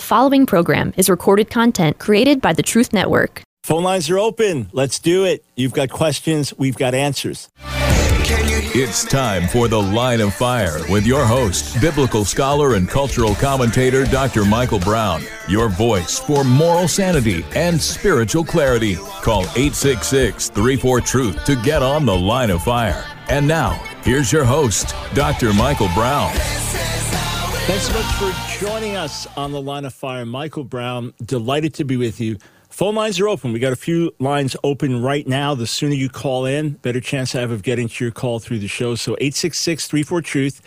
The following program is recorded content created by the Truth Network. Phone lines are open. Let's do it. You've got questions, we've got answers. It's time for The Line of Fire with your host, biblical scholar and cultural commentator Dr. Michael Brown. Your voice for moral sanity and spiritual clarity. Call 866 34 Truth to get on The Line of Fire. And now, here's your host, Dr. Michael Brown. Thanks so much for joining us on The Line of Fire. Michael Brown, delighted to be with you. Phone lines are open. We got a few lines open right now. The sooner you call in, better chance I have of getting to your call through the show. So 866 34 Truth,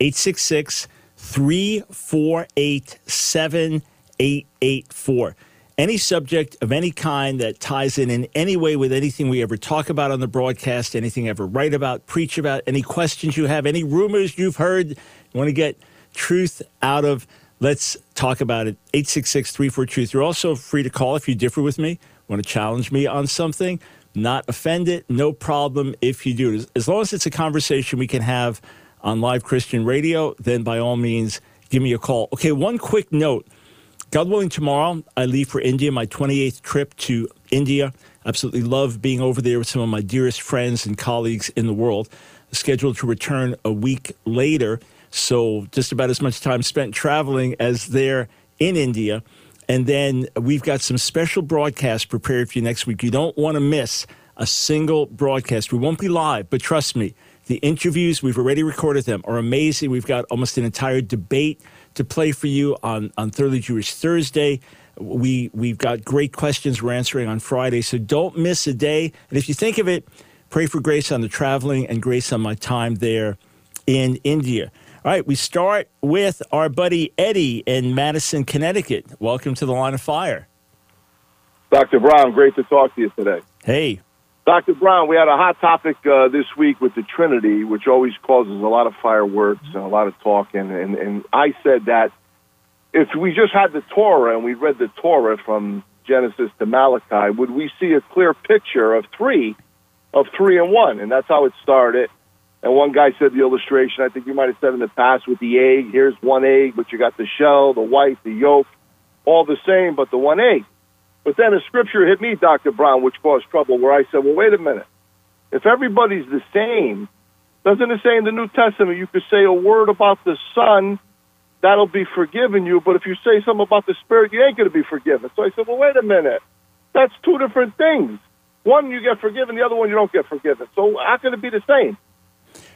866 348 7884. Any subject of any kind that ties in in any way with anything we ever talk about on the broadcast, anything ever write about, preach about, any questions you have, any rumors you've heard, you want to get truth out of Let's talk about it. 866 34 Truth. You're also free to call if you differ with me, want to challenge me on something, not offended, no problem if you do. As long as it's a conversation we can have on live Christian radio, then by all means, give me a call. Okay, one quick note. God willing, tomorrow I leave for India, my 28th trip to India. Absolutely love being over there with some of my dearest friends and colleagues in the world. Scheduled to return a week later. So just about as much time spent traveling as there in India. And then we've got some special broadcasts prepared for you next week. You don't want to miss a single broadcast. We won't be live, but trust me, the interviews, we've already recorded them, are amazing. We've got almost an entire debate to play for you on, on Thoroughly Jewish Thursday. We, we've got great questions we're answering on Friday. So don't miss a day. And if you think of it, pray for grace on the traveling and grace on my time there in India. All right, we start with our buddy Eddie in Madison, Connecticut. Welcome to the line of fire. Dr. Brown, great to talk to you today. Hey. Dr. Brown, we had a hot topic uh, this week with the Trinity, which always causes a lot of fireworks and a lot of talking. And, and I said that if we just had the Torah and we read the Torah from Genesis to Malachi, would we see a clear picture of three, of three and one? And that's how it started. And one guy said the illustration, I think you might have said in the past with the egg. Here's one egg, but you got the shell, the white, the yolk, all the same, but the one egg. But then a scripture hit me, Dr. Brown, which caused trouble, where I said, well, wait a minute. If everybody's the same, doesn't it say in the New Testament you could say a word about the Son, that'll be forgiven you, but if you say something about the Spirit, you ain't going to be forgiven. So I said, well, wait a minute. That's two different things. One, you get forgiven, the other one, you don't get forgiven. So how can it be the same?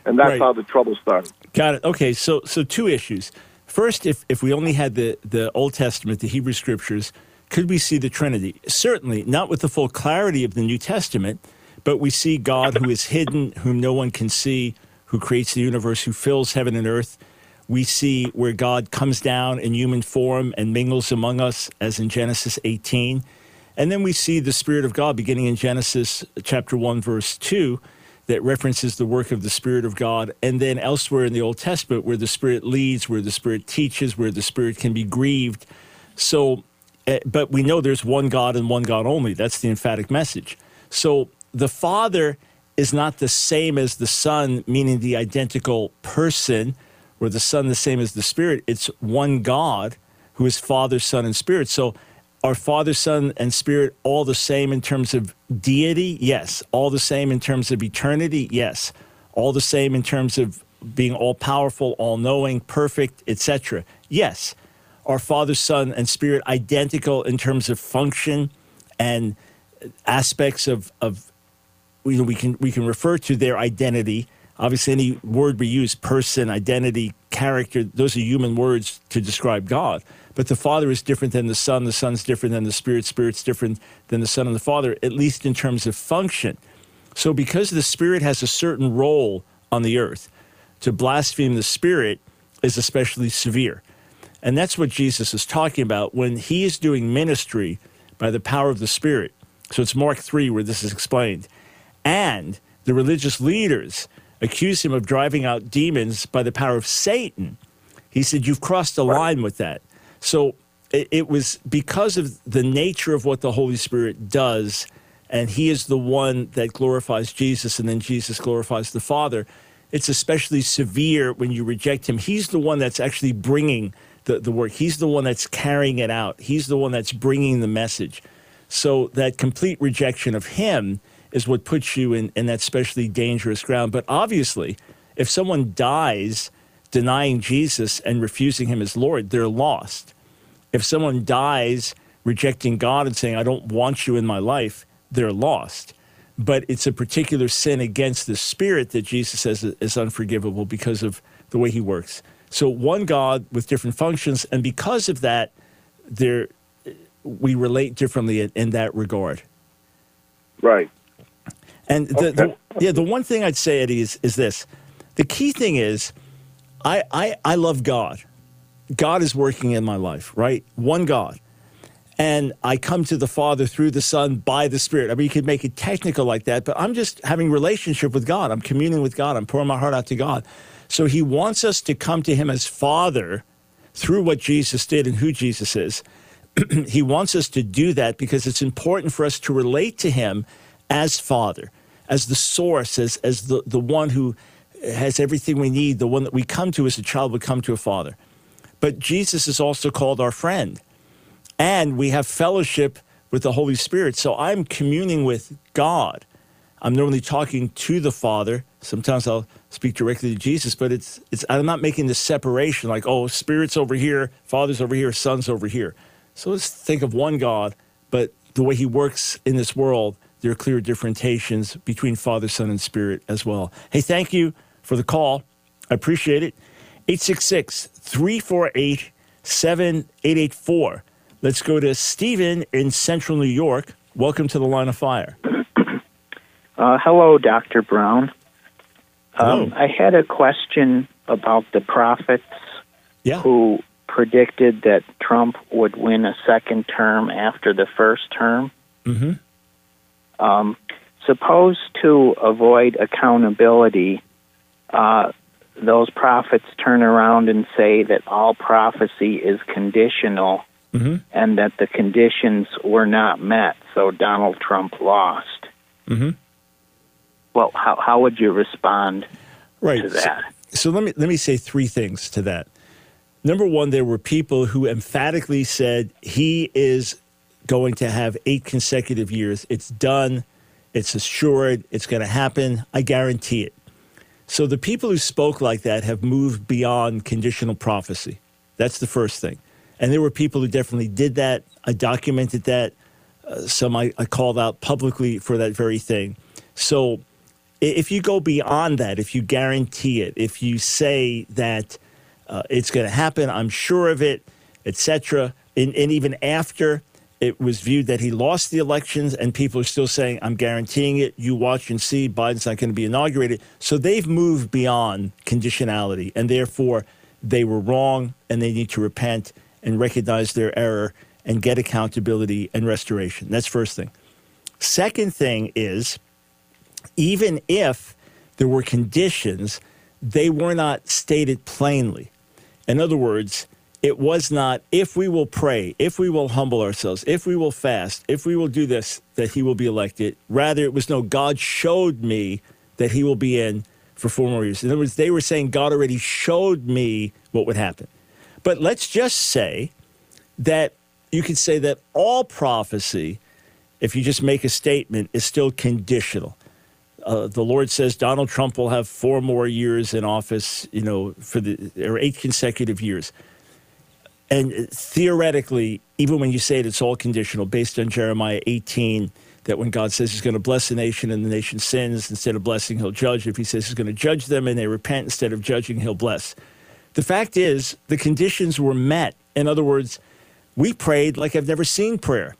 And that's right. how the trouble started. Got it. Okay, so so two issues. First, if if we only had the the Old Testament, the Hebrew Scriptures, could we see the Trinity? Certainly, not with the full clarity of the New Testament, but we see God who is hidden, whom no one can see, who creates the universe, who fills heaven and earth. We see where God comes down in human form and mingles among us, as in Genesis 18. And then we see the Spirit of God beginning in Genesis chapter 1, verse 2 that references the work of the Spirit of God, and then elsewhere in the Old Testament where the Spirit leads, where the Spirit teaches, where the Spirit can be grieved. So, uh, but we know there's one God and one God only. That's the emphatic message. So the Father is not the same as the Son, meaning the identical person, or the Son the same as the Spirit. It's one God who is Father, Son, and Spirit. So are Father, Son, and Spirit all the same in terms of deity? Yes. All the same in terms of eternity? Yes. All the same in terms of being all powerful, all knowing, perfect, etc. Yes. Are Father, Son, and Spirit identical in terms of function and aspects of, of you know, we can we can refer to their identity. Obviously, any word we use, person, identity, character, those are human words to describe God. But the Father is different than the Son. The Son's different than the Spirit. Spirit's different than the Son and the Father, at least in terms of function. So, because the Spirit has a certain role on the earth, to blaspheme the Spirit is especially severe. And that's what Jesus is talking about when he is doing ministry by the power of the Spirit. So, it's Mark 3 where this is explained. And the religious leaders accuse him of driving out demons by the power of Satan. He said, You've crossed the line with that. So it, it was because of the nature of what the Holy Spirit does, and He is the one that glorifies Jesus, and then Jesus glorifies the Father. It's especially severe when you reject Him. He's the one that's actually bringing the, the work. He's the one that's carrying it out. He's the one that's bringing the message. So that complete rejection of him is what puts you in, in that especially dangerous ground. But obviously, if someone dies denying Jesus and refusing him as Lord, they're lost. If someone dies rejecting God and saying, I don't want you in my life, they're lost. But it's a particular sin against the spirit that Jesus says is unforgivable because of the way he works. So one God with different functions, and because of that, there we relate differently in, in that regard. Right. And the, okay. the, yeah, the one thing I'd say, Eddie, is, is this: the key thing is, I, I I love God. God is working in my life, right? One God. And I come to the Father through the Son by the Spirit. I mean, you could make it technical like that, but I'm just having relationship with God. I'm communing with God. I'm pouring my heart out to God. So he wants us to come to him as Father through what Jesus did and who Jesus is. he wants us to do that because it's important for us to relate to him as Father, as the source, as, as the, the one who has everything we need, the one that we come to as a child would come to a father. But Jesus is also called our friend. And we have fellowship with the Holy Spirit. So I'm communing with God. I'm normally talking to the Father. Sometimes I'll speak directly to Jesus, but it's it's I'm not making the separation like, oh, spirit's over here, father's over here, son's over here. So let's think of one God, but the way he works in this world, there are clear differentiations between Father, Son, and Spirit as well. Hey, thank you for the call. I appreciate it. 866 348 7884. Let's go to Stephen in central New York. Welcome to the line of fire. Uh, hello, Dr. Brown. Um, I had a question about the prophets yeah. who predicted that Trump would win a second term after the first term. Mm-hmm. Um, suppose to avoid accountability, uh, those prophets turn around and say that all prophecy is conditional mm-hmm. and that the conditions were not met, so Donald Trump lost. Mm-hmm well, how how would you respond right. to that? So, so let me let me say three things to that. Number one, there were people who emphatically said he is going to have eight consecutive years. It's done. It's assured. It's going to happen. I guarantee it. So the people who spoke like that have moved beyond conditional prophecy. That's the first thing. And there were people who definitely did that. I documented that. Uh, some I, I called out publicly for that very thing. So if you go beyond that, if you guarantee it, if you say that uh, it's going to happen, I'm sure of it, etc., and, and even after it was viewed that he lost the elections and people are still saying, I'm guaranteeing it, you watch and see, Biden's not going to be inaugurated. So they've moved beyond conditionality, and therefore they were wrong and they need to repent and recognize their error and get accountability and restoration. That's first thing. Second thing is, even if there were conditions, they were not stated plainly. In other words, it was not if we will pray, if we will humble ourselves, if we will fast, if we will do this, that he will be elected. Rather, it was no, God showed me that he will be in for four more years. In other words, they were saying God already showed me what would happen. But let's just say that you could say that all prophecy, if you just make a statement, is still conditional uh, the Lord says Donald Trump will have four more years in office, you know, for the or eight consecutive years. And theoretically, even when you say it, it's all conditional based on Jeremiah 18, that when God says he's going to bless the nation and the nation sins, instead of blessing, he'll judge. If he says he's going to judge them and they repent, instead of judging, he'll bless. The fact is, the conditions were met. In other words, we prayed like I've never seen prayer.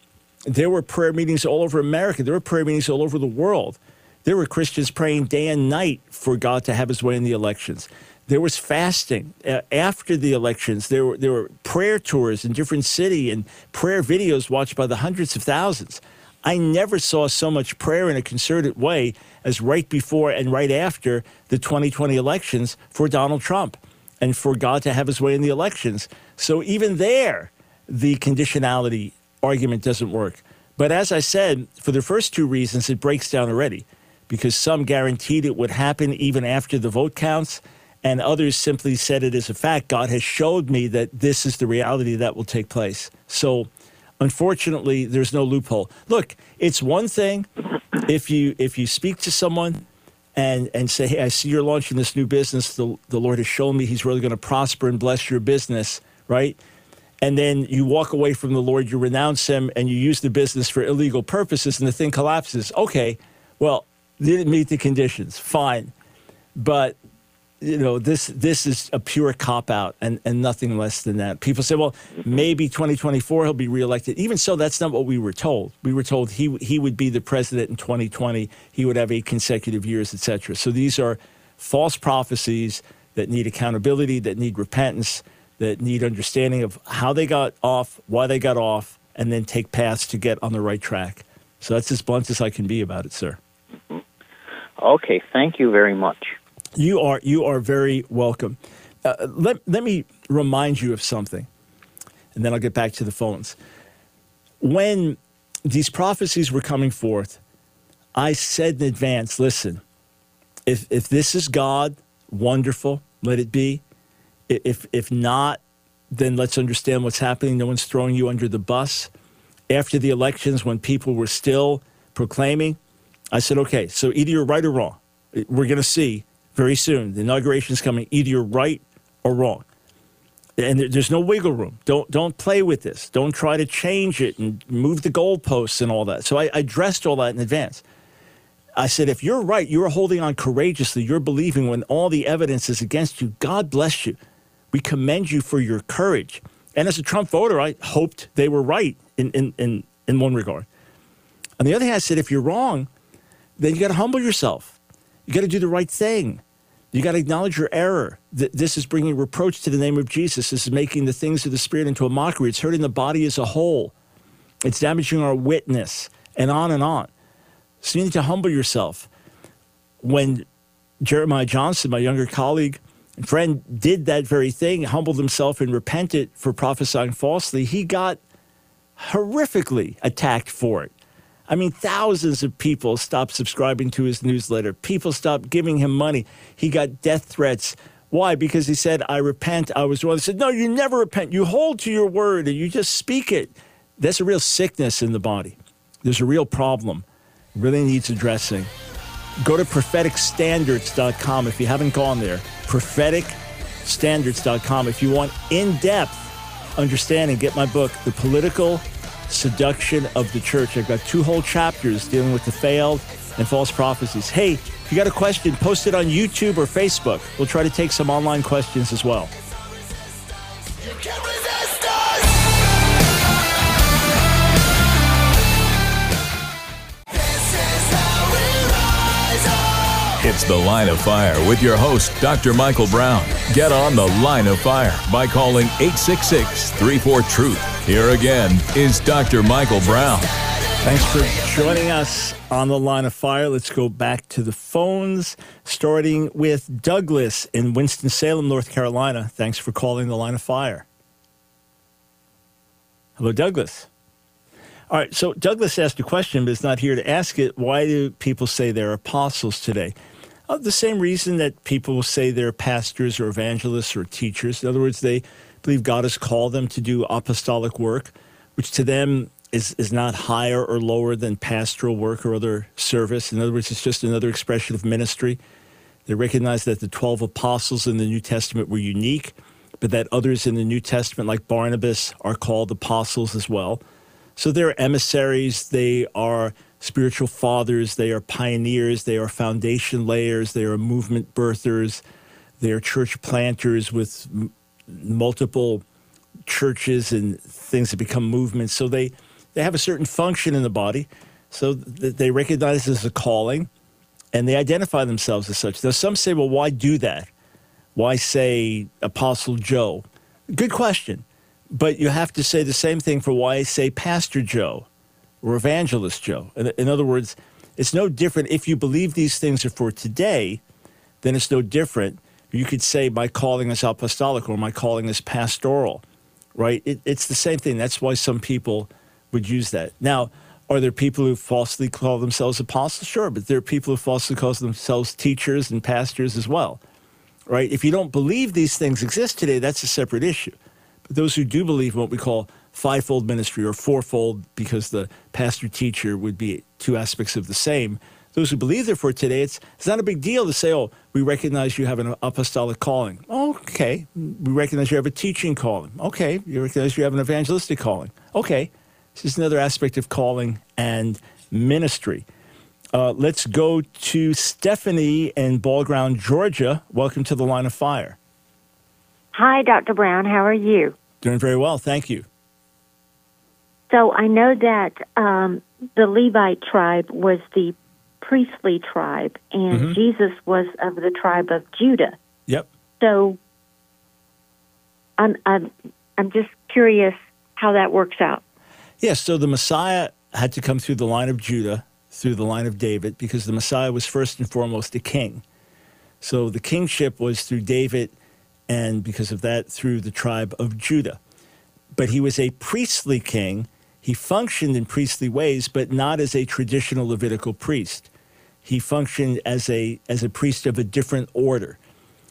There were prayer meetings all over America, there were prayer meetings all over the world. There were Christians praying day and night for God to have his way in the elections. There was fasting uh, after the elections. There were, there were prayer tours in different city and prayer videos watched by the hundreds of thousands. I never saw so much prayer in a concerted way as right before and right after the 2020 elections for Donald Trump and for God to have his way in the elections. So even there, the conditionality argument doesn't work. But as I said, for the first two reasons, it breaks down already because some guaranteed it would happen even after the vote counts. And others simply said it as a fact. God has showed me that this is the reality that will take place. So, unfortunately, there's no loophole. Look, it's one thing if you if you speak to someone and and say, "Hey, I see you're launching this new business. The the Lord has shown me He's really going to prosper and bless your business." Right? and then you walk away from the Lord, you renounce Him, and you use the business for illegal purposes, and the thing collapses. Okay, well, didn't meet the conditions, fine, but you know this this is a pure cop out and, and nothing less than that. People say, well, mm-hmm. maybe 2024 he'll be reelected. Even so, that's not what we were told. We were told he he would be the president in 2020. He would have eight consecutive years, etc. So these are false prophecies that need accountability, that need repentance that need understanding of how they got off, why they got off, and then take paths to get on the right track. So that's as blunt as I can be about it, sir. Mm-hmm. Okay, thank you very much. You are you are very welcome. Uh, let let me remind you of something, and then I'll get back to the phones. When these prophecies were coming forth, I said in advance, listen, if if this is God, wonderful, let it be. If if not, then let's understand what's happening. No one's throwing you under the bus. After the elections, when people were still proclaiming, I said, okay, so either you're right or wrong. We're going to see very soon. The inauguration is coming. Either you're right or wrong. And there's no wiggle room. Don't don't play with this. Don't try to change it and move the goalposts and all that. So I, I addressed all that in advance. I said, if you're right, you're holding on courageously. You're believing when all the evidence is against you. God bless you. We commend you for your courage. And as a Trump voter, I hoped they were right in, in, in, in one regard. On the other hand, I said, if you're wrong, then you got to humble yourself. You got to do the right thing. You got to acknowledge your error. That This is bringing reproach to the name of Jesus. This is making the things of the Spirit into a mockery. It's hurting the body as a whole. It's damaging our witness, and on and on. So you need to humble yourself. When Jeremiah Johnson, my younger colleague, and friend did that very thing, humbled himself and repented for prophesying falsely, he got horrifically attacked for it. I mean, thousands of people stopped subscribing to his newsletter. People stopped giving him money. He got death threats. Why? Because he said, I repent, I was wrong. They said, No, you never repent. You hold to your word and you just speak it. That's a real sickness in the body. There's a real problem. It really needs addressing. Go to propheticstandards.com if you haven't gone there propheticstandards.com. If you want in depth understanding, get my book, The Political Seduction of the Church. I've got two whole chapters dealing with the failed and false prophecies. Hey, if you got a question, post it on YouTube or Facebook. We'll try to take some online questions as well. It's The Line of Fire with your host, Dr. Michael Brown. Get on The Line of Fire by calling 866 34 Truth. Here again is Dr. Michael Brown. Thanks for joining us on The Line of Fire. Let's go back to the phones, starting with Douglas in Winston-Salem, North Carolina. Thanks for calling The Line of Fire. Hello, Douglas. All right, so Douglas asked a question, but is not here to ask it. Why do people say they're apostles today? Uh, the same reason that people say they're pastors or evangelists or teachers. In other words, they believe God has called them to do apostolic work, which to them is, is not higher or lower than pastoral work or other service. In other words, it's just another expression of ministry. They recognize that the 12 apostles in the New Testament were unique, but that others in the New Testament, like Barnabas, are called apostles as well. So they're emissaries, they are spiritual fathers, they are pioneers, they are foundation layers, they are movement birthers, they are church planters with multiple churches and things that become movements. So they, they have a certain function in the body. So th- they recognize this as a calling and they identify themselves as such. Now, some say, well, why do that? Why say Apostle Joe? Good question. But you have to say the same thing for why say Pastor Joe or Evangelist Joe. In, in other words, it's no different if you believe these things are for today, then it's no different. You could say by calling is apostolic or my calling is pastoral, right? It, it's the same thing. That's why some people would use that. Now, are there people who falsely call themselves apostles? Sure, but there are people who falsely call themselves teachers and pastors as well. right? If you don't believe these things exist today, that's a separate issue. But those who do believe what we call fivefold ministry or fourfold, because the pastor teacher would be two aspects of the same, those who believe therefore today, it's, it's not a big deal to say, oh, we recognize you have an apostolic calling. Okay. We recognize you have a teaching calling. Okay. You recognize you have an evangelistic calling. Okay. This is another aspect of calling and ministry. Uh, let's go to Stephanie in Ball Ground, Georgia. Welcome to the line of fire. Hi, Dr. Brown. How are you? Doing very well. Thank you. So I know that um, the Levite tribe was the priestly tribe, and mm-hmm. Jesus was of the tribe of Judah. Yep. So I'm, I'm, I'm just curious how that works out. Yes, yeah, so the Messiah had to come through the line of Judah, through the line of David, because the Messiah was first and foremost a king. So the kingship was through David, and because of that, through the tribe of Judah. But he was a priestly king. He functioned in priestly ways, but not as a traditional Levitical priest he functioned as a as a priest of a different order.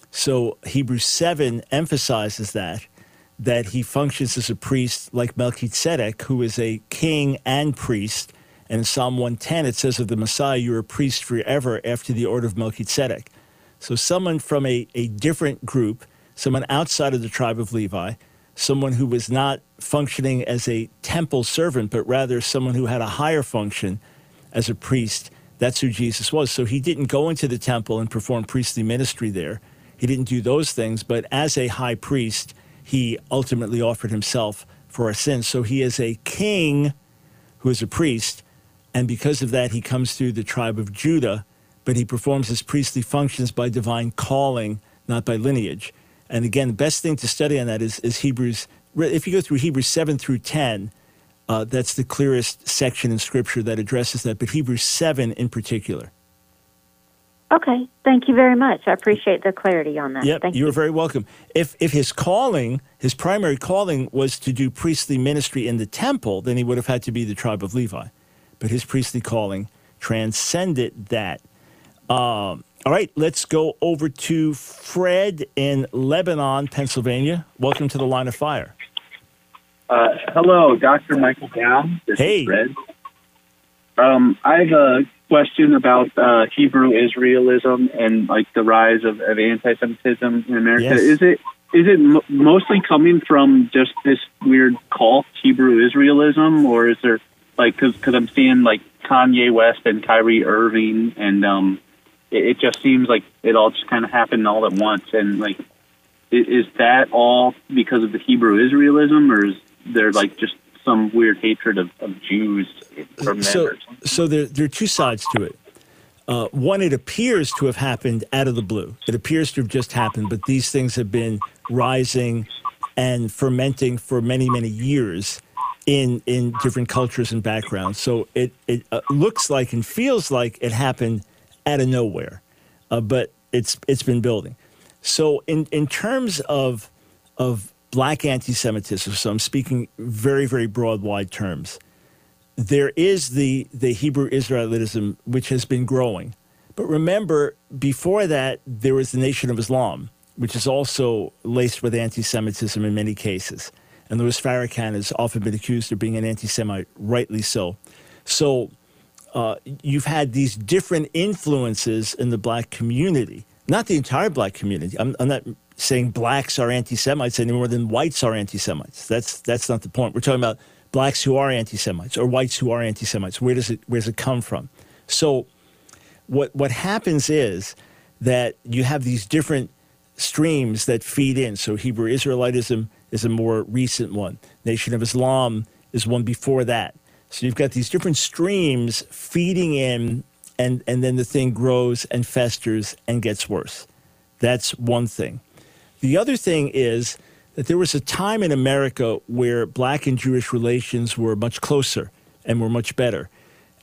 So Hebrews 7 emphasizes that that he functions as a priest like Melchizedek, who is a king and priest. And in Psalm 110, it says of the Messiah, you're a priest forever after the order of Melchizedek. So someone from a, a different group, someone outside of the tribe of Levi, someone who was not functioning as a temple servant, but rather someone who had a higher function as a priest that's who Jesus was. So he didn't go into the temple and perform priestly ministry there. He didn't do those things, but as a high priest, he ultimately offered himself for our sins. So he is a king who is a priest, and because of that, he comes through the tribe of Judah, but he performs his priestly functions by divine calling, not by lineage. And again, the best thing to study on that is, is Hebrews. If you go through Hebrews 7 through 10, uh, that's the clearest section in Scripture that addresses that, but Hebrews 7 in particular. Okay, thank you very much. I appreciate the clarity on that. Yep, thank you're you. very welcome. If if his calling, his primary calling was to do priestly ministry in the temple, then he would have had to be the tribe of Levi. But his priestly calling transcended that. Um, all right, let's go over to Fred in Lebanon, Pennsylvania. Welcome to the line of fire. Uh, hello, Dr. Michael Brown. This hey. is Fred. Um, I have a question about uh, Hebrew Israelism and like the rise of, of anti-Semitism in America. Yes. Is it is it m- mostly coming from just this weird cult Hebrew Israelism, or is there like because because I'm seeing like Kanye West and Kyrie Irving, and um, it, it just seems like it all just kind of happened all at once, and like is that all because of the Hebrew Israelism, or is they're like just some weird hatred of, of Jews from so. So there, there are two sides to it. Uh, one, it appears to have happened out of the blue. It appears to have just happened, but these things have been rising and fermenting for many, many years in in different cultures and backgrounds. So it it uh, looks like and feels like it happened out of nowhere, uh, but it's it's been building. So in in terms of of black anti Semitism, so I'm speaking very, very broad, wide terms. There is the, the Hebrew Israelitism, which has been growing. But remember, before that, there was the Nation of Islam, which is also laced with anti Semitism in many cases. And Louis Farrakhan has often been accused of being an anti Semite, rightly so. So uh, you've had these different influences in the black community, not the entire black community. I'm, I'm not saying blacks are anti-Semites any more than whites are anti-Semites. That's that's not the point. We're talking about blacks who are anti-Semites or whites who are anti-Semites. Where does it where does it come from? So, what what happens is that you have these different streams that feed in. So Hebrew Israelitism is a more recent one. Nation of Islam is one before that. So you've got these different streams feeding in, and and then the thing grows and festers and gets worse. That's one thing. The other thing is that there was a time in America where black and Jewish relations were much closer and were much better,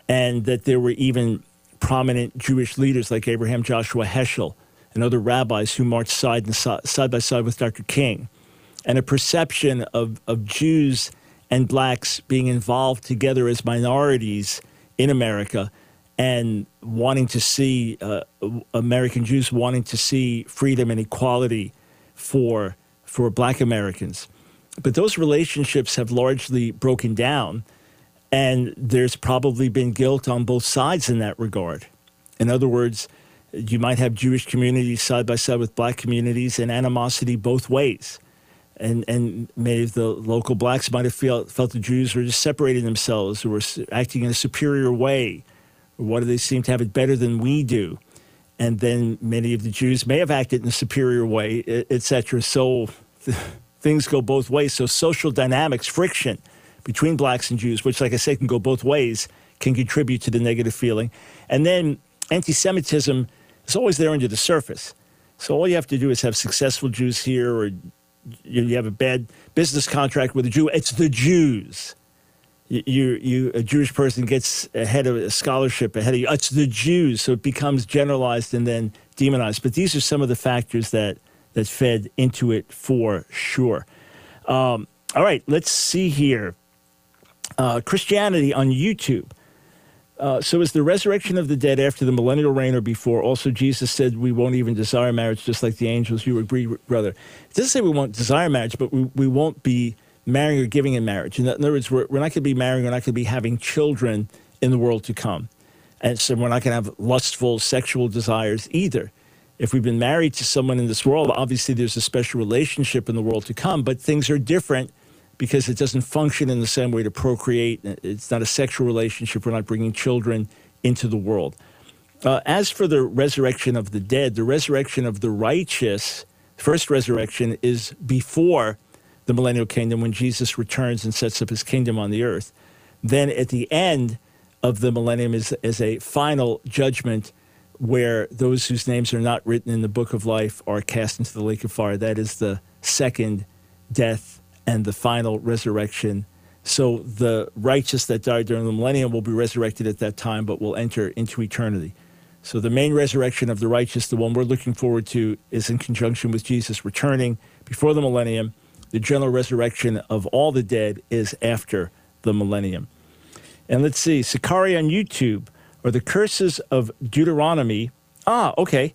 and that there were even prominent Jewish leaders like Abraham Joshua Heschel and other rabbis who marched side, and side, side by side with Dr. King, and a perception of, of Jews and blacks being involved together as minorities in America and wanting to see uh, American Jews wanting to see freedom and equality for for Black Americans. But those relationships have largely broken down, and there's probably been guilt on both sides in that regard. In other words, you might have Jewish communities side by side with Black communities, and animosity both ways. And, and many of the local blacks might have felt, felt the Jews were just separating themselves or were acting in a superior way Or what do they seem to have it better than we do? And then many of the Jews may have acted in a superior way, etc. So things go both ways. So social dynamics, friction between blacks and Jews, which, like I say, can go both ways, can contribute to the negative feeling. And then anti-Semitism is always there under the surface. So all you have to do is have successful Jews here, or you have a bad business contract with a Jew. It's the Jews you, you, a Jewish person gets ahead of a scholarship ahead of you. It's the Jews, so it becomes generalized and then demonized. But these are some of the factors that that fed into it for sure. Um, all right, let's see here. Uh, Christianity on YouTube. Uh, so is the resurrection of the dead after the millennial reign or before? Also, Jesus said we won't even desire marriage, just like the angels. You agree, brother? It doesn't say we won't desire marriage, but we, we won't be marrying or giving in marriage. In other words, we're, we're not going to be marrying, we're not going to be having children in the world to come. And so we're not going to have lustful sexual desires either. If we've been married to someone in this world, obviously there's a special relationship in the world to come, but things are different because it doesn't function in the same way to procreate. It's not a sexual relationship. We're not bringing children into the world. Uh, as for the resurrection of the dead, the resurrection of the righteous, first resurrection, is before the millennial kingdom when Jesus returns and sets up his kingdom on the earth. Then at the end of the millennium is, is a final judgment where those whose names are not written in the book of life are cast into the lake of fire. That is the second death and the final resurrection. So the righteous that died during the millennium will be resurrected at that time, but will enter into eternity. So the main resurrection of the righteous, the one we're looking forward to, is in conjunction with Jesus returning before the millennium the general resurrection of all the dead is after the millennium. And let's see, Sakari on YouTube or the curses of Deuteronomy. Ah, okay.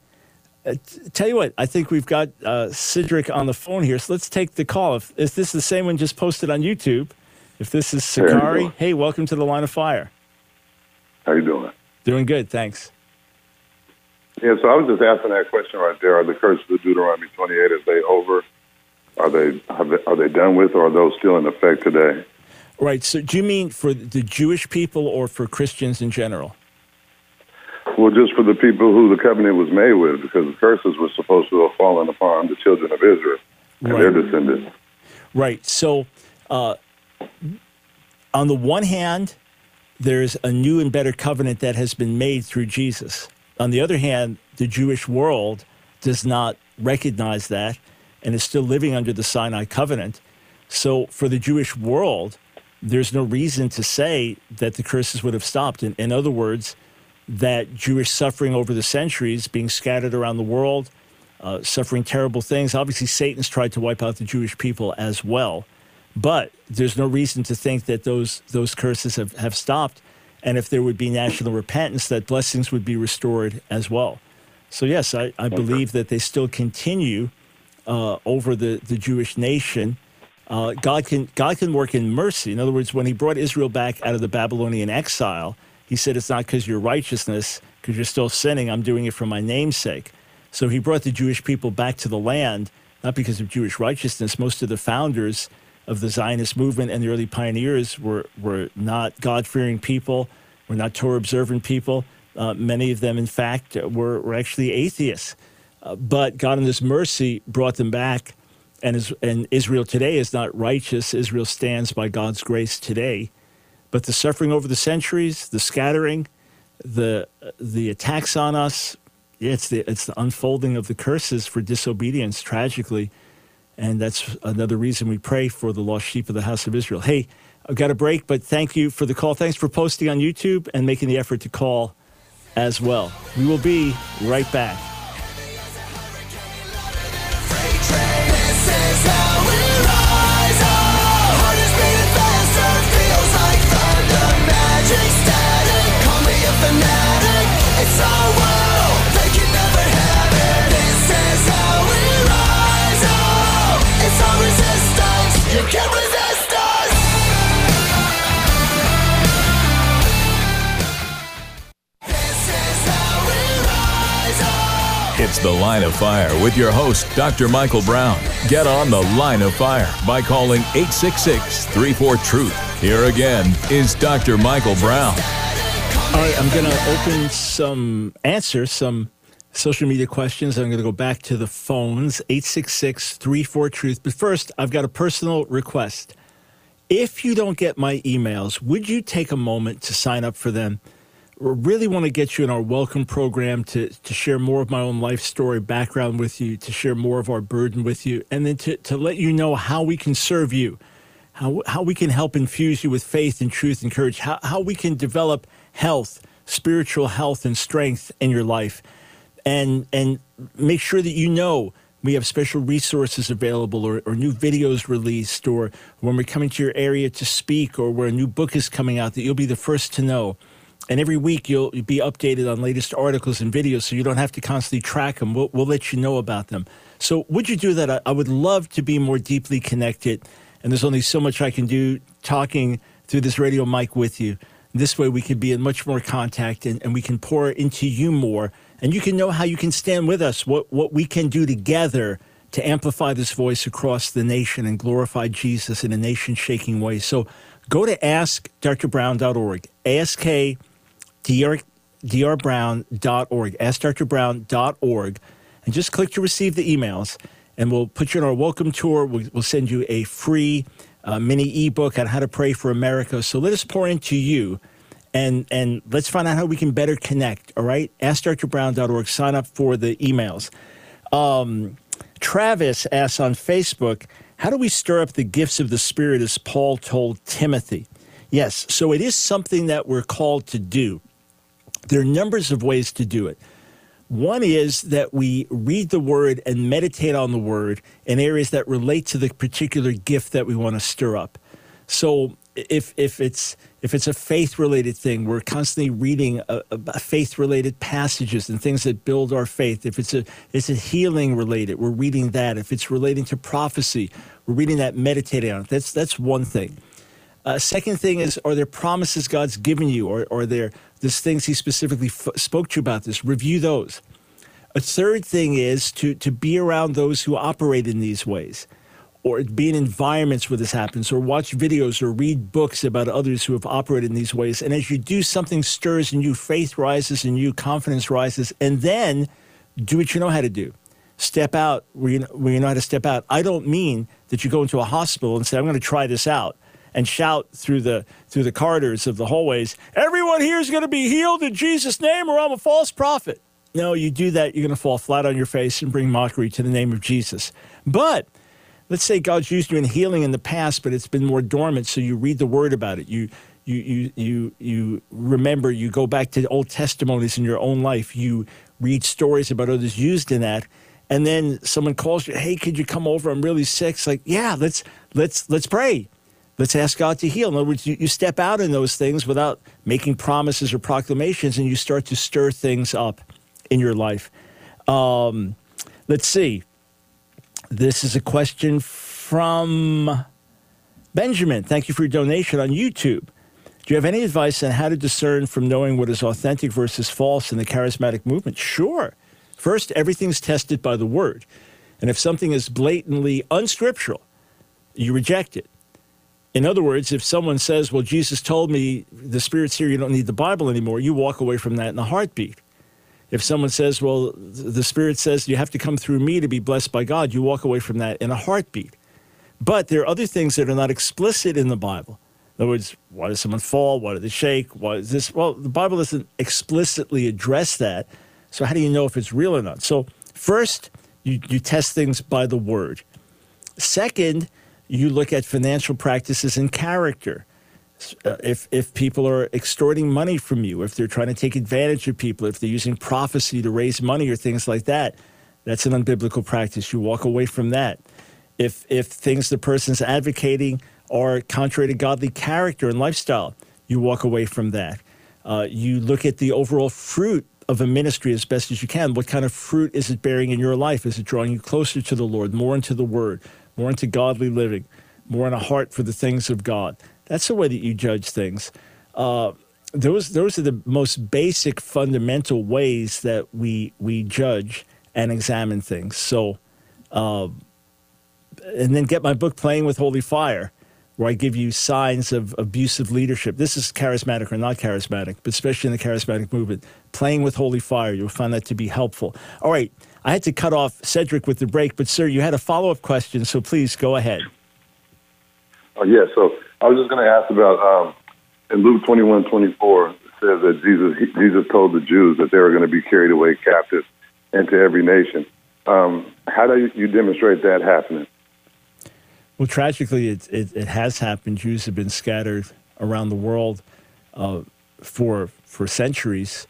Uh, tell you what, I think we've got uh, Cedric on the phone here, so let's take the call. If, is this the same one just posted on YouTube? If this is Sakari, hey, welcome to the Line of Fire. How you doing? Doing good, thanks. Yeah, so I was just asking that question right there. Are the curses of Deuteronomy 28, are they over? Are they, are they done with, or are those still in effect today? Right. So, do you mean for the Jewish people or for Christians in general? Well, just for the people who the covenant was made with, because the curses were supposed to have fallen upon the children of Israel and right. their descendants. Right. So, uh, on the one hand, there's a new and better covenant that has been made through Jesus. On the other hand, the Jewish world does not recognize that and is still living under the Sinai covenant. So for the Jewish world, there's no reason to say that the curses would have stopped. In, in other words, that Jewish suffering over the centuries, being scattered around the world, uh, suffering terrible things. Obviously, Satan's tried to wipe out the Jewish people as well. But there's no reason to think that those, those curses have, have stopped. And if there would be national repentance, that blessings would be restored as well. So, yes, I, I believe that they still continue uh, over the, the Jewish nation. Uh, God can God can work in mercy. In other words, when He brought Israel back out of the Babylonian exile, He said, "It's not because your righteousness, because you're still sinning. I'm doing it for my name's sake." So He brought the Jewish people back to the land, not because of Jewish righteousness. Most of the founders of the Zionist movement and the early pioneers were were not God fearing people, were not Torah observant people. Uh, many of them, in fact, were, were actually atheists. But God, in His mercy, brought them back. And, is, and Israel today is not righteous. Israel stands by God's grace today. But the suffering over the centuries, the scattering, the, the attacks on us, it's the, it's the unfolding of the curses for disobedience, tragically. And that's another reason we pray for the lost sheep of the house of Israel. Hey, I've got a break, but thank you for the call. Thanks for posting on YouTube and making the effort to call as well. We will be right back. It's The Line of Fire with your host, Dr. Michael Brown. Get on The Line of Fire by calling 866 34 Truth. Here again is Dr. Michael Brown. All right, I'm going to open some answers, some social media questions. I'm going to go back to the phones, 866 34 Truth. But first, I've got a personal request. If you don't get my emails, would you take a moment to sign up for them? We really want to get you in our welcome program to, to share more of my own life story background with you, to share more of our burden with you, and then to, to let you know how we can serve you, how, how we can help infuse you with faith and truth and courage, how, how we can develop health, spiritual health and strength in your life and and make sure that you know we have special resources available or, or new videos released or when we're coming to your area to speak or where a new book is coming out that you'll be the first to know. And every week you'll be updated on latest articles and videos so you don't have to constantly track them we'll, we'll let you know about them. So would you do that? I, I would love to be more deeply connected and there's only so much i can do talking through this radio mic with you. This way we can be in much more contact and, and we can pour into you more and you can know how you can stand with us, what, what we can do together to amplify this voice across the nation and glorify Jesus in a nation shaking way. So go to askdrbrown.org, askdrbrown.org, askdrbrown.org, and just click to receive the emails. And we'll put you on our welcome tour. We'll, we'll send you a free uh, mini ebook on how to pray for America. So let us pour into you and and let's find out how we can better connect. All right, AskDrBrown.org. Sign up for the emails. Um, Travis asks on Facebook, "How do we stir up the gifts of the Spirit as Paul told Timothy?" Yes, so it is something that we're called to do. There are numbers of ways to do it. One is that we read the word and meditate on the word in areas that relate to the particular gift that we want to stir up. So if if it's if it's a faith related thing, we're constantly reading a, a faith related passages and things that build our faith. If it's a it's a healing related, we're reading that. If it's relating to prophecy, we're reading that, meditating on it. That's that's one thing. Uh, second thing is, are there promises God's given you, or, or are there there's things He specifically f- spoke to you about this? Review those. A third thing is to to be around those who operate in these ways or be in environments where this happens, or watch videos or read books about others who have operated in these ways. And as you do, something stirs in you, faith rises in you, confidence rises, and then do what you know how to do. Step out where you, know, where you know how to step out. I don't mean that you go into a hospital and say, I'm going to try this out and shout through the through the corridors of the hallways, everyone here is going to be healed in Jesus' name, or I'm a false prophet. No, you do that, you're going to fall flat on your face and bring mockery to the name of Jesus. But let's say God's used you in healing in the past, but it's been more dormant. So you read the word about it. You you you you you remember. You go back to old testimonies in your own life. You read stories about others used in that, and then someone calls you. Hey, could you come over? I'm really sick. It's like, yeah, let's let's let's pray. Let's ask God to heal. In other words, you, you step out in those things without making promises or proclamations, and you start to stir things up in your life. Um, let's see. This is a question from Benjamin. Thank you for your donation on YouTube. Do you have any advice on how to discern from knowing what is authentic versus false in the charismatic movement? Sure. First, everything's tested by the word. And if something is blatantly unscriptural, you reject it. In other words, if someone says, Well, Jesus told me the Spirit's here, you don't need the Bible anymore, you walk away from that in a heartbeat. If someone says, well, the Spirit says you have to come through me to be blessed by God, you walk away from that in a heartbeat. But there are other things that are not explicit in the Bible. In other words, why does someone fall? Why do they shake? Why is this? Well, the Bible doesn't explicitly address that. So how do you know if it's real or not? So first, you, you test things by the word. Second, you look at financial practices and character. Uh, if if people are extorting money from you, if they're trying to take advantage of people, if they're using prophecy to raise money or things like that, that's an unbiblical practice. You walk away from that. If if things the person's advocating are contrary to godly character and lifestyle, you walk away from that. Uh, you look at the overall fruit of a ministry as best as you can. What kind of fruit is it bearing in your life? Is it drawing you closer to the Lord, more into the Word, more into godly living, more in a heart for the things of God? That's the way that you judge things. Uh, those those are the most basic fundamental ways that we we judge and examine things. So, uh, and then get my book, Playing with Holy Fire, where I give you signs of abusive leadership. This is charismatic or not charismatic, but especially in the charismatic movement. Playing with Holy Fire, you'll find that to be helpful. All right, I had to cut off Cedric with the break, but sir, you had a follow up question, so please go ahead. Oh, yeah, so I was just going to ask about um, in Luke 21 24, it says that Jesus, Jesus told the Jews that they were going to be carried away captive into every nation. Um, how do you demonstrate that happening? Well, tragically, it, it, it, has happened. Jews have been scattered around the world uh, for for centuries,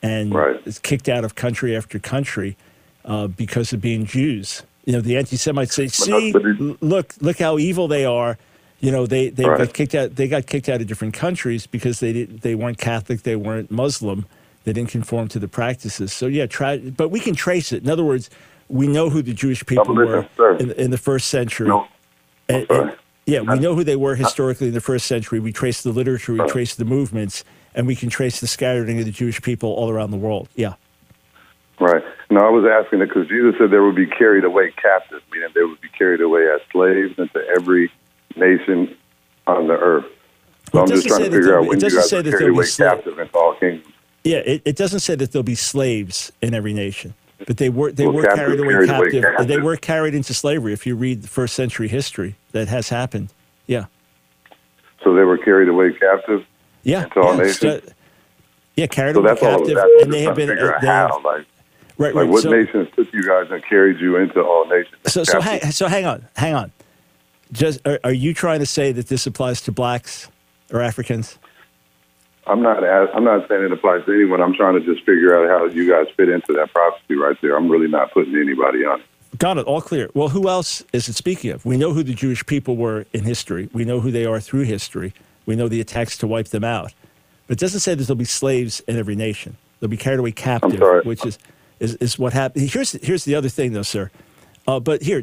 and right. it's kicked out of country after country uh, because of being Jews. You know, the anti-Semites say, "See, look, look how evil they are." You know, they they right. got kicked out. They got kicked out of different countries because they they weren't Catholic, they weren't Muslim, they didn't conform to the practices. So yeah, try, but we can trace it. In other words, we know who the Jewish people were in, in, the first century. No. And, and, yeah, we know who they were uh, historically in the first century. We trace the literature, we trace the movements, and we can trace the scattering of the Jewish people all around the world. Yeah. Right. No, I was asking it because Jesus said they would be carried away captive, meaning they would be carried away as slaves into every nation on the earth. So I'm just trying to figure out when you guys are carried away captive into all kingdoms. Yeah, it, it doesn't say that there'll be slaves in every nation. But they were they well, were carried away carried captive. Away captive. They were carried into slavery. If you read the first century history, that has happened. Yeah. So they were carried away captive. Yeah. Into all yeah, nations. St- yeah, carried so away that's captive, all and they have been uh, how, like, right, like what so, nations took you guys and carried you into all nations? So, so hang, so hang on, hang on. Just are, are you trying to say that this applies to blacks or Africans? I'm not. I'm not saying it applies to anyone. I'm trying to just figure out how you guys fit into that prophecy right there. I'm really not putting anybody on it. Got it. All clear. Well, who else is it speaking of? We know who the Jewish people were in history. We know who they are through history. We know the attacks to wipe them out. But it doesn't say that there'll be slaves in every nation. They'll be carried away captive, which is, is, is what happened. Here's, here's the other thing, though, sir. Uh, but here,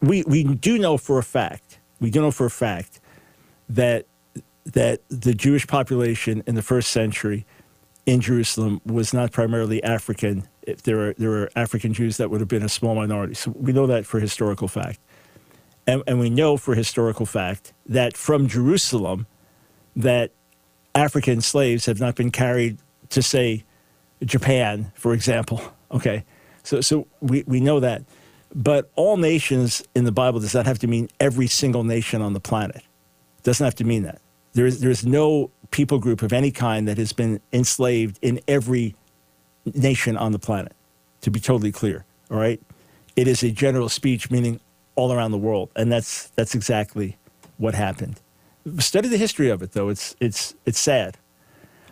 we, we do know for a fact, we do know for a fact that that the Jewish population in the first century in Jerusalem was not primarily African. If there were there were African Jews, that would have been a small minority. So we know that for historical fact, and, and we know for historical fact that from Jerusalem, that African slaves have not been carried to say Japan, for example. Okay, so so we, we know that, but all nations in the Bible does not have to mean every single nation on the planet. It doesn't have to mean that. There is, there is no people group of any kind that has been enslaved in every nation on the planet, to be totally clear. All right? It is a general speech, meaning all around the world. And that's, that's exactly what happened. Study the history of it, though. It's, it's, it's sad.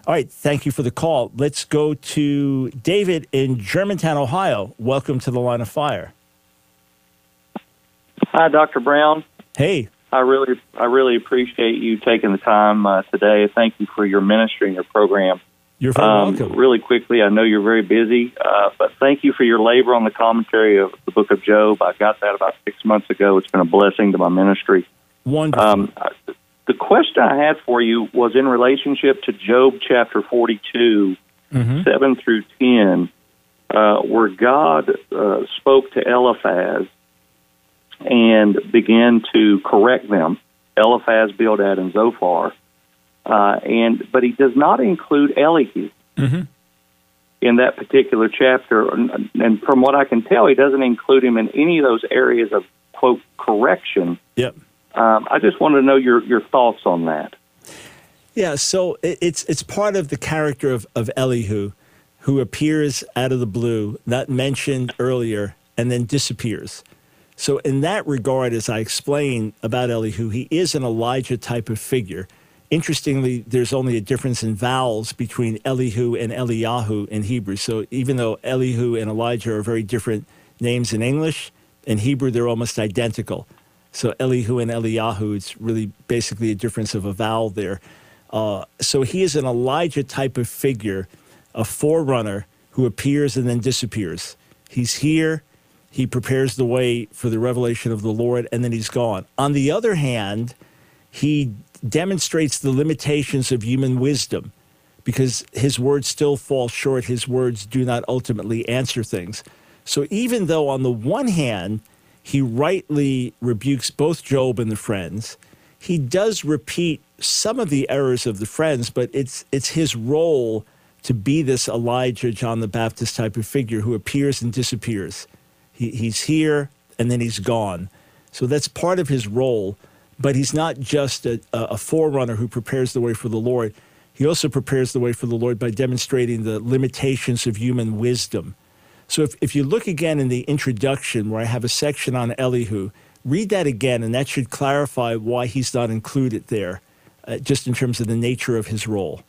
All right, thank you for the call. Let's go to David in Germantown, Ohio. Welcome to the line of fire. Hi, Dr. Brown. Hey. I really, I really appreciate you taking the time uh, today. Thank you for your ministry and your program. You're very um, welcome. Really quickly, I know you're very busy, uh, but thank you for your labor on the commentary of the Book of Job. I got that about six months ago. It's been a blessing to my ministry. Wonderful. Um, the question I had for you was in relationship to Job chapter 42, mm-hmm. 7 through 10, uh, where God uh, spoke to Eliphaz and began to correct them. Eliphaz, Bildad, and Zophar. Uh, and but he does not include Elihu mm-hmm. in that particular chapter. And, from what I can tell, he doesn't include him in any of those areas of quote correction. Yep. Um, I just wanted to know your your thoughts on that. Yeah, so it's it's part of the character of, of Elihu, who appears out of the blue, not mentioned earlier, and then disappears. So, in that regard, as I explain about Elihu, he is an Elijah type of figure. Interestingly, there's only a difference in vowels between Elihu and Eliyahu in Hebrew. So, even though Elihu and Elijah are very different names in English, in Hebrew, they're almost identical. So, Elihu and Eliyahu, it's really basically a difference of a vowel there. Uh, so, he is an Elijah type of figure, a forerunner who appears and then disappears. He's here, he prepares the way for the revelation of the Lord, and then he's gone. On the other hand, he demonstrates the limitations of human wisdom because his words still fall short. His words do not ultimately answer things. So even though, on the one hand, he rightly rebukes both Job and the friends, he does repeat some of the errors of the friends, but it's, it's his role to be this Elijah, John the Baptist type of figure who appears and disappears. He, he's here and then he's gone. So that's part of his role, but he's not just a, a forerunner who prepares the way for the Lord. He also prepares the way for the Lord by demonstrating the limitations of human wisdom. So if, if you look again in the introduction where I have a section on Elihu, read that again, and that should clarify why he's not included there, uh, just in terms of the nature of his role.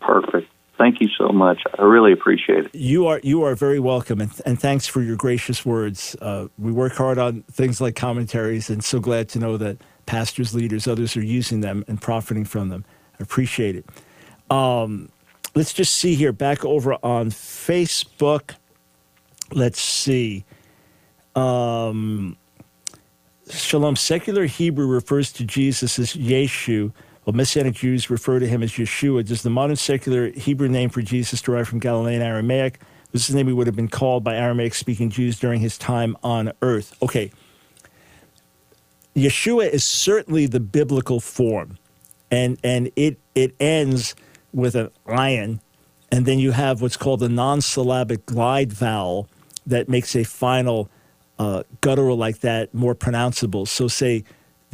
Perfect. Thank you so much. I really appreciate it. You are you are very welcome, and, and thanks for your gracious words. Uh, we work hard on things like commentaries, and so glad to know that pastors, leaders, others are using them and profiting from them. I appreciate it. Um, let's just see here. Back over on Facebook. Let's see. Um, Shalom. Secular Hebrew refers to Jesus as Yeshu, while Messianic Jews refer to him as Yeshua. Does the modern secular Hebrew name for Jesus derive from Galilean Aramaic? This is the name he would have been called by Aramaic speaking Jews during his time on earth. Okay. Yeshua is certainly the biblical form and and it it ends with an ayin, and then you have what's called a non-syllabic glide vowel that makes a final uh, guttural like that more pronounceable. So say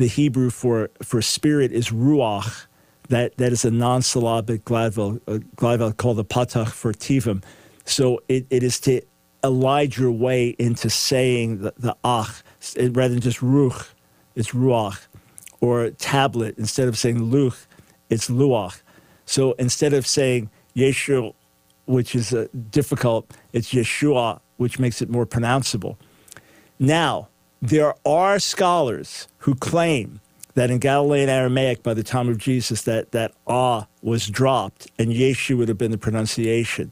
the Hebrew for for spirit is ruach. That that is a vowel, a glide called the patach furtivum. So it, it is to elide your way into saying the, the ach rather than just ruch. It's ruach or tablet, instead of saying luch, it's luach. So instead of saying Yeshua, which is uh, difficult, it's Yeshua, which makes it more pronounceable. Now, there are scholars who claim that in Galilean Aramaic, by the time of Jesus, that that ah was dropped and Yeshu would have been the pronunciation,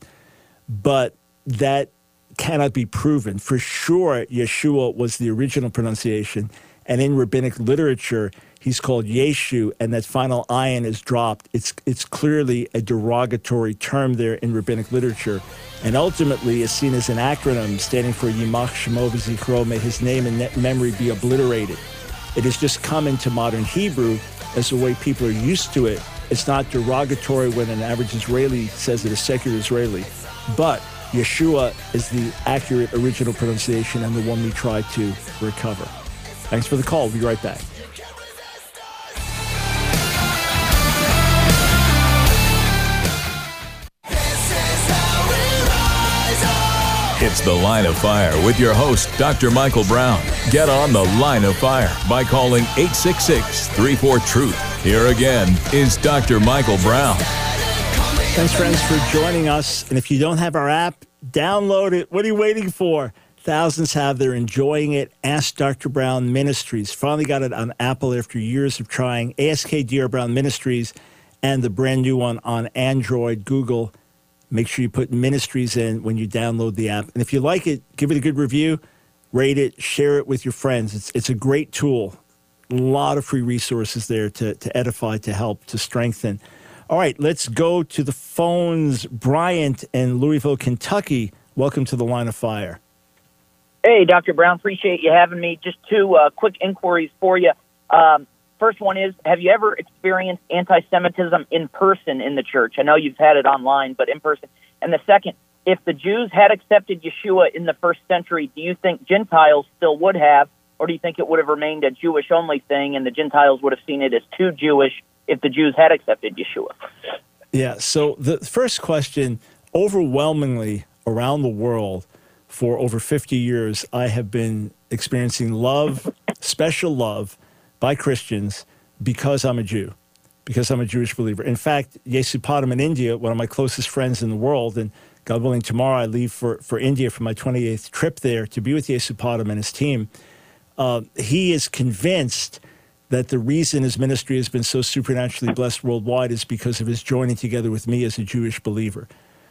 but that cannot be proven. For sure, Yeshua was the original pronunciation, and in rabbinic literature, he's called Yeshu, and that final ayin is dropped. It's, it's clearly a derogatory term there in rabbinic literature, and ultimately is seen as an acronym standing for Yimach Shemo V'Zichro, may his name and memory be obliterated. It has just come into modern Hebrew as the way people are used to it. It's not derogatory when an average Israeli says it, a secular Israeli, but Yeshua is the accurate original pronunciation and the one we try to recover. Thanks for the call. We'll be right back. It's The Line of Fire with your host, Dr. Michael Brown. Get on The Line of Fire by calling 866 34 Truth. Here again is Dr. Michael Brown. Thanks, friends, for joining us. And if you don't have our app, download it. What are you waiting for? Thousands have. They're enjoying it. Ask Dr. Brown Ministries. Finally got it on Apple after years of trying. ASK Dr. Brown Ministries and the brand new one on Android, Google, Make sure you put ministries in when you download the app. And if you like it, give it a good review, rate it, share it with your friends. It's, it's a great tool. A lot of free resources there to, to edify, to help, to strengthen. All right, let's go to the phones. Bryant in Louisville, Kentucky. Welcome to the line of fire. Hey, Dr. Brown, appreciate you having me. Just two uh, quick inquiries for you. Um, First one is Have you ever experienced anti Semitism in person in the church? I know you've had it online, but in person. And the second, if the Jews had accepted Yeshua in the first century, do you think Gentiles still would have, or do you think it would have remained a Jewish only thing and the Gentiles would have seen it as too Jewish if the Jews had accepted Yeshua? Yeah, so the first question overwhelmingly around the world for over 50 years, I have been experiencing love, special love by Christians because I'm a Jew, because I'm a Jewish believer. In fact, Yesupadam in India, one of my closest friends in the world, and God willing, tomorrow I leave for, for India for my 28th trip there to be with Yesupadam and his team. Uh, he is convinced that the reason his ministry has been so supernaturally blessed worldwide is because of his joining together with me as a Jewish believer.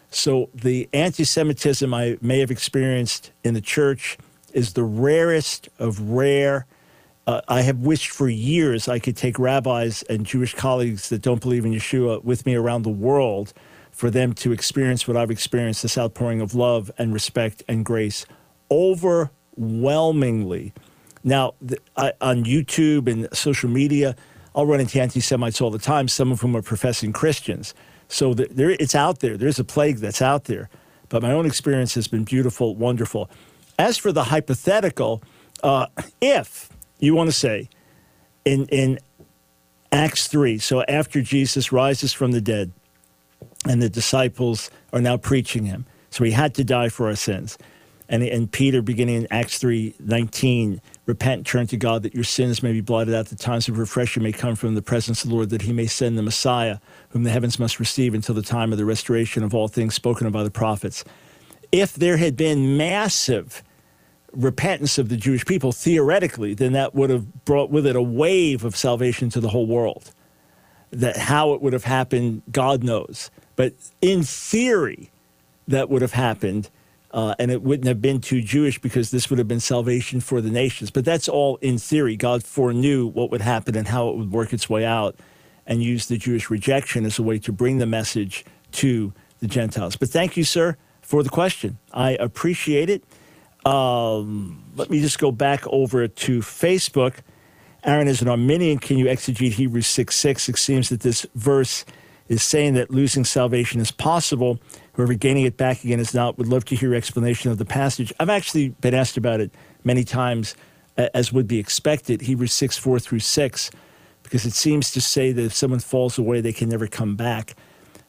So the anti Semitism I may have experienced in the church is the rarest of rare uh, I have wished for years I could take rabbis and Jewish colleagues that don't believe in Yeshua with me around the world for them to experience what I've experienced this outpouring of love and respect and grace overwhelmingly. Now, the, I, on YouTube and social media, I'll run into anti Semites all the time, some of whom are professing Christians. So the, there, it's out there. There's a plague that's out there. But my own experience has been beautiful, wonderful. As for the hypothetical, uh, if you want to say in, in Acts 3, so after Jesus rises from the dead and the disciples are now preaching him, so he had to die for our sins. And, and Peter, beginning in Acts 3 19, repent, turn to God that your sins may be blotted out, the times of refreshing may come from the presence of the Lord, that he may send the Messiah, whom the heavens must receive until the time of the restoration of all things spoken of by the prophets. If there had been massive repentance of the Jewish people, theoretically, then that would have brought with it a wave of salvation to the whole world. That how it would have happened, God knows. But in theory, that would have happened. Uh, and it wouldn't have been too Jewish because this would have been salvation for the nations. But that's all in theory. God foreknew what would happen and how it would work its way out and used the Jewish rejection as a way to bring the message to the Gentiles. But thank you, sir, for the question. I appreciate it. Um, let me just go back over to Facebook. Aaron, is an Arminian, can you exegete Hebrews 6 6? It seems that this verse is saying that losing salvation is possible. Whoever gaining it back again is not. Would love to hear your explanation of the passage. I've actually been asked about it many times, as would be expected. Hebrews 6 4 through 6, because it seems to say that if someone falls away, they can never come back.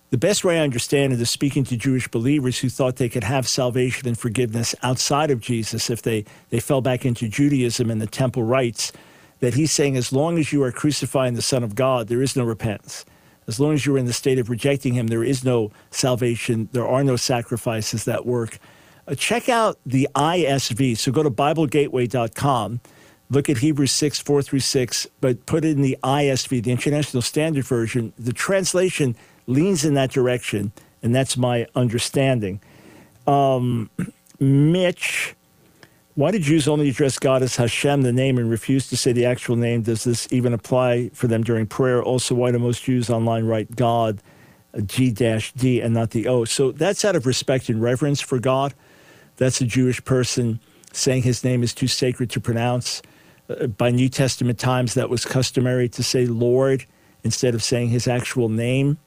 The best way I understand it is speaking to Jewish believers who thought they could have salvation and forgiveness outside of Jesus if they, they fell back into Judaism and the temple rites. That he's saying, as long as you are crucifying the Son of God, there is no repentance. As long as you're in the state of rejecting him, there is no salvation. There are no sacrifices that work. Uh, check out the ISV. So go to BibleGateway.com, look at Hebrews 6, 4 through 6, but put in the ISV, the International Standard Version. The translation leans in that direction, and that's my understanding. Um, Mitch, why do Jews only address God as Hashem, the name, and refuse to say the actual name? Does this even apply for them during prayer? Also, why do most Jews online write God, G D, and not the O? So that's out of respect and reverence for God. That's a Jewish person saying his name is too sacred to pronounce. Uh, by New Testament times, that was customary to say Lord instead of saying his actual name.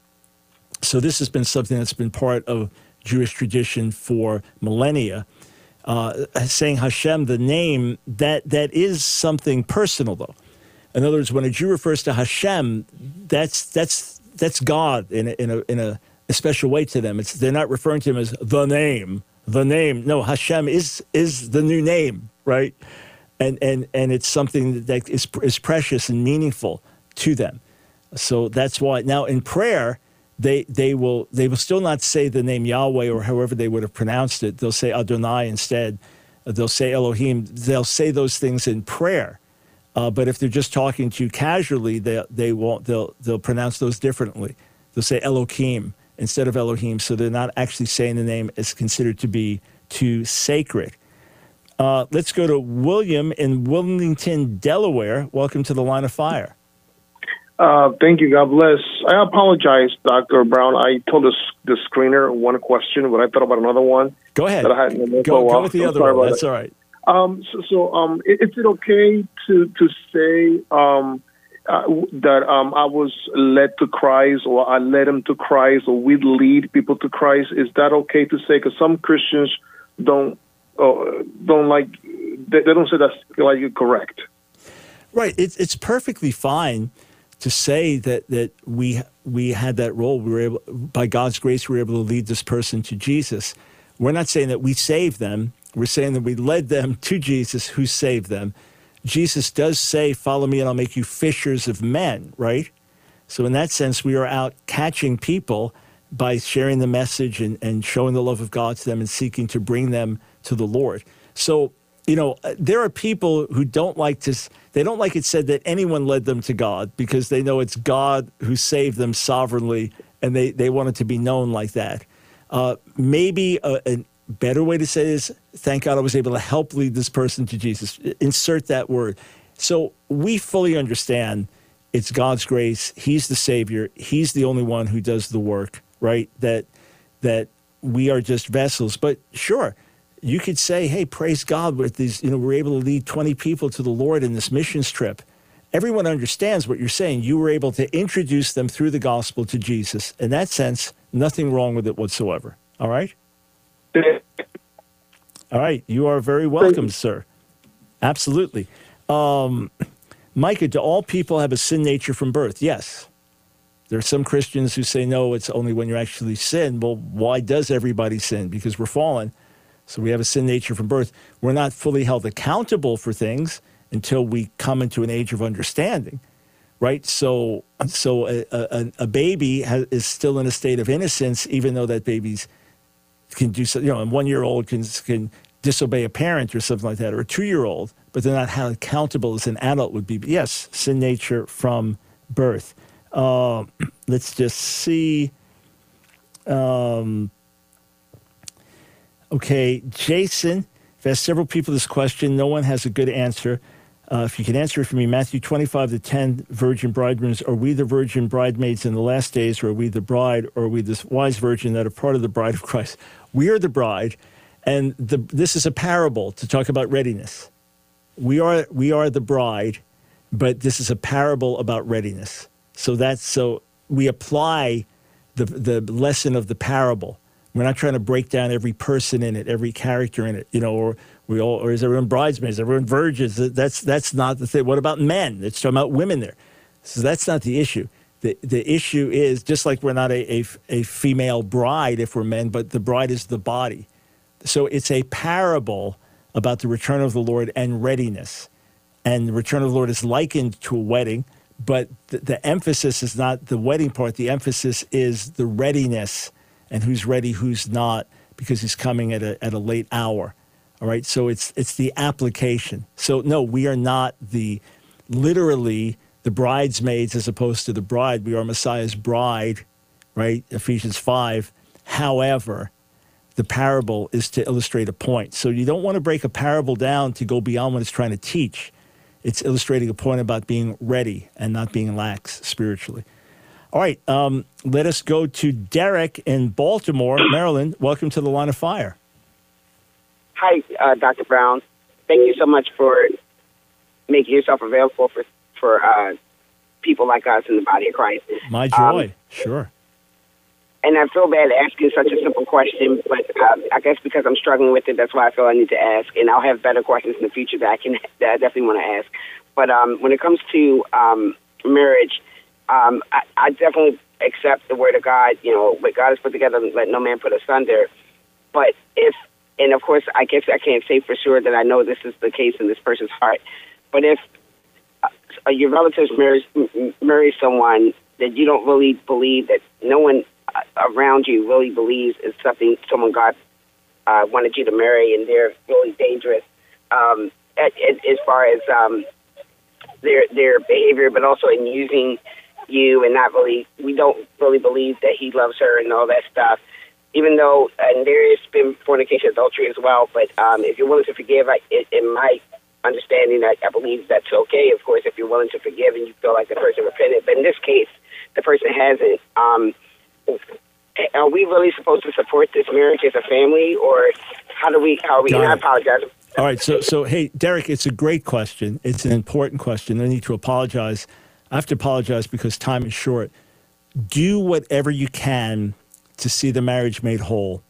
So this has been something that's been part of Jewish tradition for millennia. Uh, saying Hashem, the name, that, that is something personal, though. In other words, when a Jew refers to Hashem, that's, that's, that's God in a, in, a, in a, special way to them. It's, they're not referring to him as the name, the name. No, Hashem is, is the new name, right? And, and, and it's something that is, is precious and meaningful to them. So that's why. Now, in prayer, they they will they will still not say the name Yahweh or however they would have pronounced it. They'll say Adonai instead. They'll say Elohim. They'll say those things in prayer. Uh, but if they're just talking to you casually, they they won't. They'll they'll pronounce those differently. They'll say Elohim instead of Elohim. So they're not actually saying the name is considered to be too sacred. Uh, let's go to William in Wilmington, Delaware. Welcome to the line of fire. Uh, thank you. God bless. I apologize, Dr. Brown. I told the, the screener one question, but I thought about another one. Go ahead. That I had go, go with the other one. That's that. all right. Um, so, so um, is it okay to, to say um, uh, that um, I was led to Christ or I led him to Christ or we lead people to Christ? Is that okay to say? Because some Christians don't uh, don't like they, they don't say that's like correct. Right. It's it's perfectly fine to say that that we we had that role. We were able, by God's grace, we were able to lead this person to Jesus. We're not saying that we saved them. We're saying that we led them to Jesus, who saved them. Jesus does say, "Follow me, and I'll make you fishers of men." Right. So in that sense, we are out catching people by sharing the message and, and showing the love of God to them and seeking to bring them to the Lord. So you know, uh, there are people who don't like to, they don't like it said that anyone led them to God because they know it's God who saved them sovereignly and they, they want it to be known like that. Uh, maybe a, a, better way to say is, thank God I was able to help lead this person to Jesus. Insert that word. So we fully understand it's God's grace. He's the Savior. He's the only one who does the work, right? That that we are just vessels. But sure, you could say, hey, praise God with these, you know, we're able to lead 20 people to the Lord in this missions trip. Everyone understands what you're saying. You were able to introduce them through the gospel to Jesus. In that sense, nothing wrong with it whatsoever. All right? All right. You are very welcome, sir. Absolutely. Um, Micah, do all people have a sin nature from birth? Yes. There are some Christians who say, no, it's only when you actually sin. Well, why does everybody sin? Because we're fallen. So we have a sin nature from birth. We're not fully held accountable for things until we come into an age of understanding, right? So, so a, a, a baby has, is still in a state of innocence, even though that baby's can do so. You know, a one year old can can disobey a parent or something like that, or a two year old, but they're not held accountable as an adult would be. But yes, sin nature from birth. Uh, let's just see. Um, okay, Jason. I've asked several people this question. No one has a good answer. Uh, if you can answer it for me, Matthew 25 to 10, virgin bridegrooms, are we the virgin bridemaids in the last days, or are we the bride, or are we the wise virgin that are part of the bride of Christ? We are the bride, and the, this is a parable to talk about readiness. We are, we are the bride, but this is a parable about readiness. So that's so we apply the, the lesson of the parable. We're not trying to break down every person in it, every character in it, you know, or we all, or is everyone bridesmaids, everyone virgins? That's that's not the thing. What about men? It's talking about women there. So that's not the issue. The the issue is just like we're not a, a, a female bride if we're men, but the bride is the body. So it's a parable about the return of the Lord and readiness. And the return of the Lord is likened to a wedding, but the, the emphasis is not the wedding part. The emphasis is the readiness and who's ready, who's not, because he's coming at a, at a late hour. All right. So it's, it's the application. So, no, we are not the literally the bridesmaids as opposed to the bride. We are Messiah's bride, right? Ephesians 5. However, the parable is to illustrate a point. So you don't want to break a parable down to go beyond what it's trying to teach. It's illustrating a point about being ready and not being lax spiritually. All right, um, let us go to Derek in Baltimore, Maryland. Welcome to the line of fire. Hi, uh, Dr. Brown. Thank you so much for making yourself available for for uh, people like us in the body of Christ. My joy, um, sure. And I feel bad asking such a simple question, but uh, I guess because I'm struggling with it, that's why I feel I need to ask. And I'll have better questions in the future that I can that I definitely want to ask. But um, when it comes to um, marriage, um, I, I definitely accept the word of God. You know, what God has put together, let no man put asunder. But if, and of course, I guess I can't say for sure that I know this is the case in this person's heart. But if uh, your relatives marry marry someone that you don't really believe that no one uh, around you really believes is something someone God uh, wanted you to marry, and they're really dangerous um, at, at, as far as um, their their behavior, but also in using you and not really. We don't really believe that He loves her and all that stuff. Even though, and there has been fornication, adultery as well. But um, if you're willing to forgive, I, it, in my understanding, I, I believe that's okay. Of course, if you're willing to forgive and you feel like the person repented, but in this case, the person hasn't. Um, are we really supposed to support this marriage as a family, or how do we? How are we? And I apologize. All right, so so hey, Derek, it's a great question. It's an important question. I need to apologize. I have to apologize because time is short. Do whatever you can to see the marriage made whole.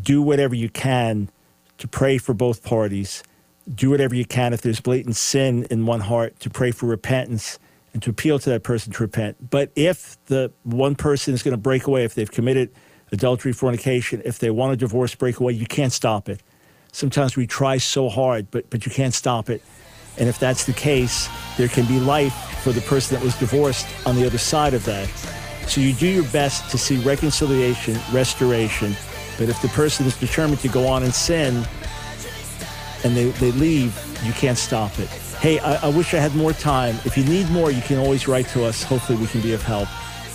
Do whatever you can to pray for both parties. Do whatever you can if there's blatant sin in one heart to pray for repentance and to appeal to that person to repent. But if the one person is going to break away, if they've committed adultery, fornication, if they want a divorce, break away, you can't stop it. Sometimes we try so hard, but, but you can't stop it. And if that's the case, there can be life for the person that was divorced on the other side of that. So you do your best to see reconciliation, restoration. But if the person is determined to go on and sin and they, they leave, you can't stop it. Hey, I, I, wish I had more time. If you need more, you can always write to us. Hopefully, we can be of help.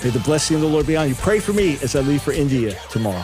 May the blessing of the Lord be on you. Pray for me as I leave for India tomorrow.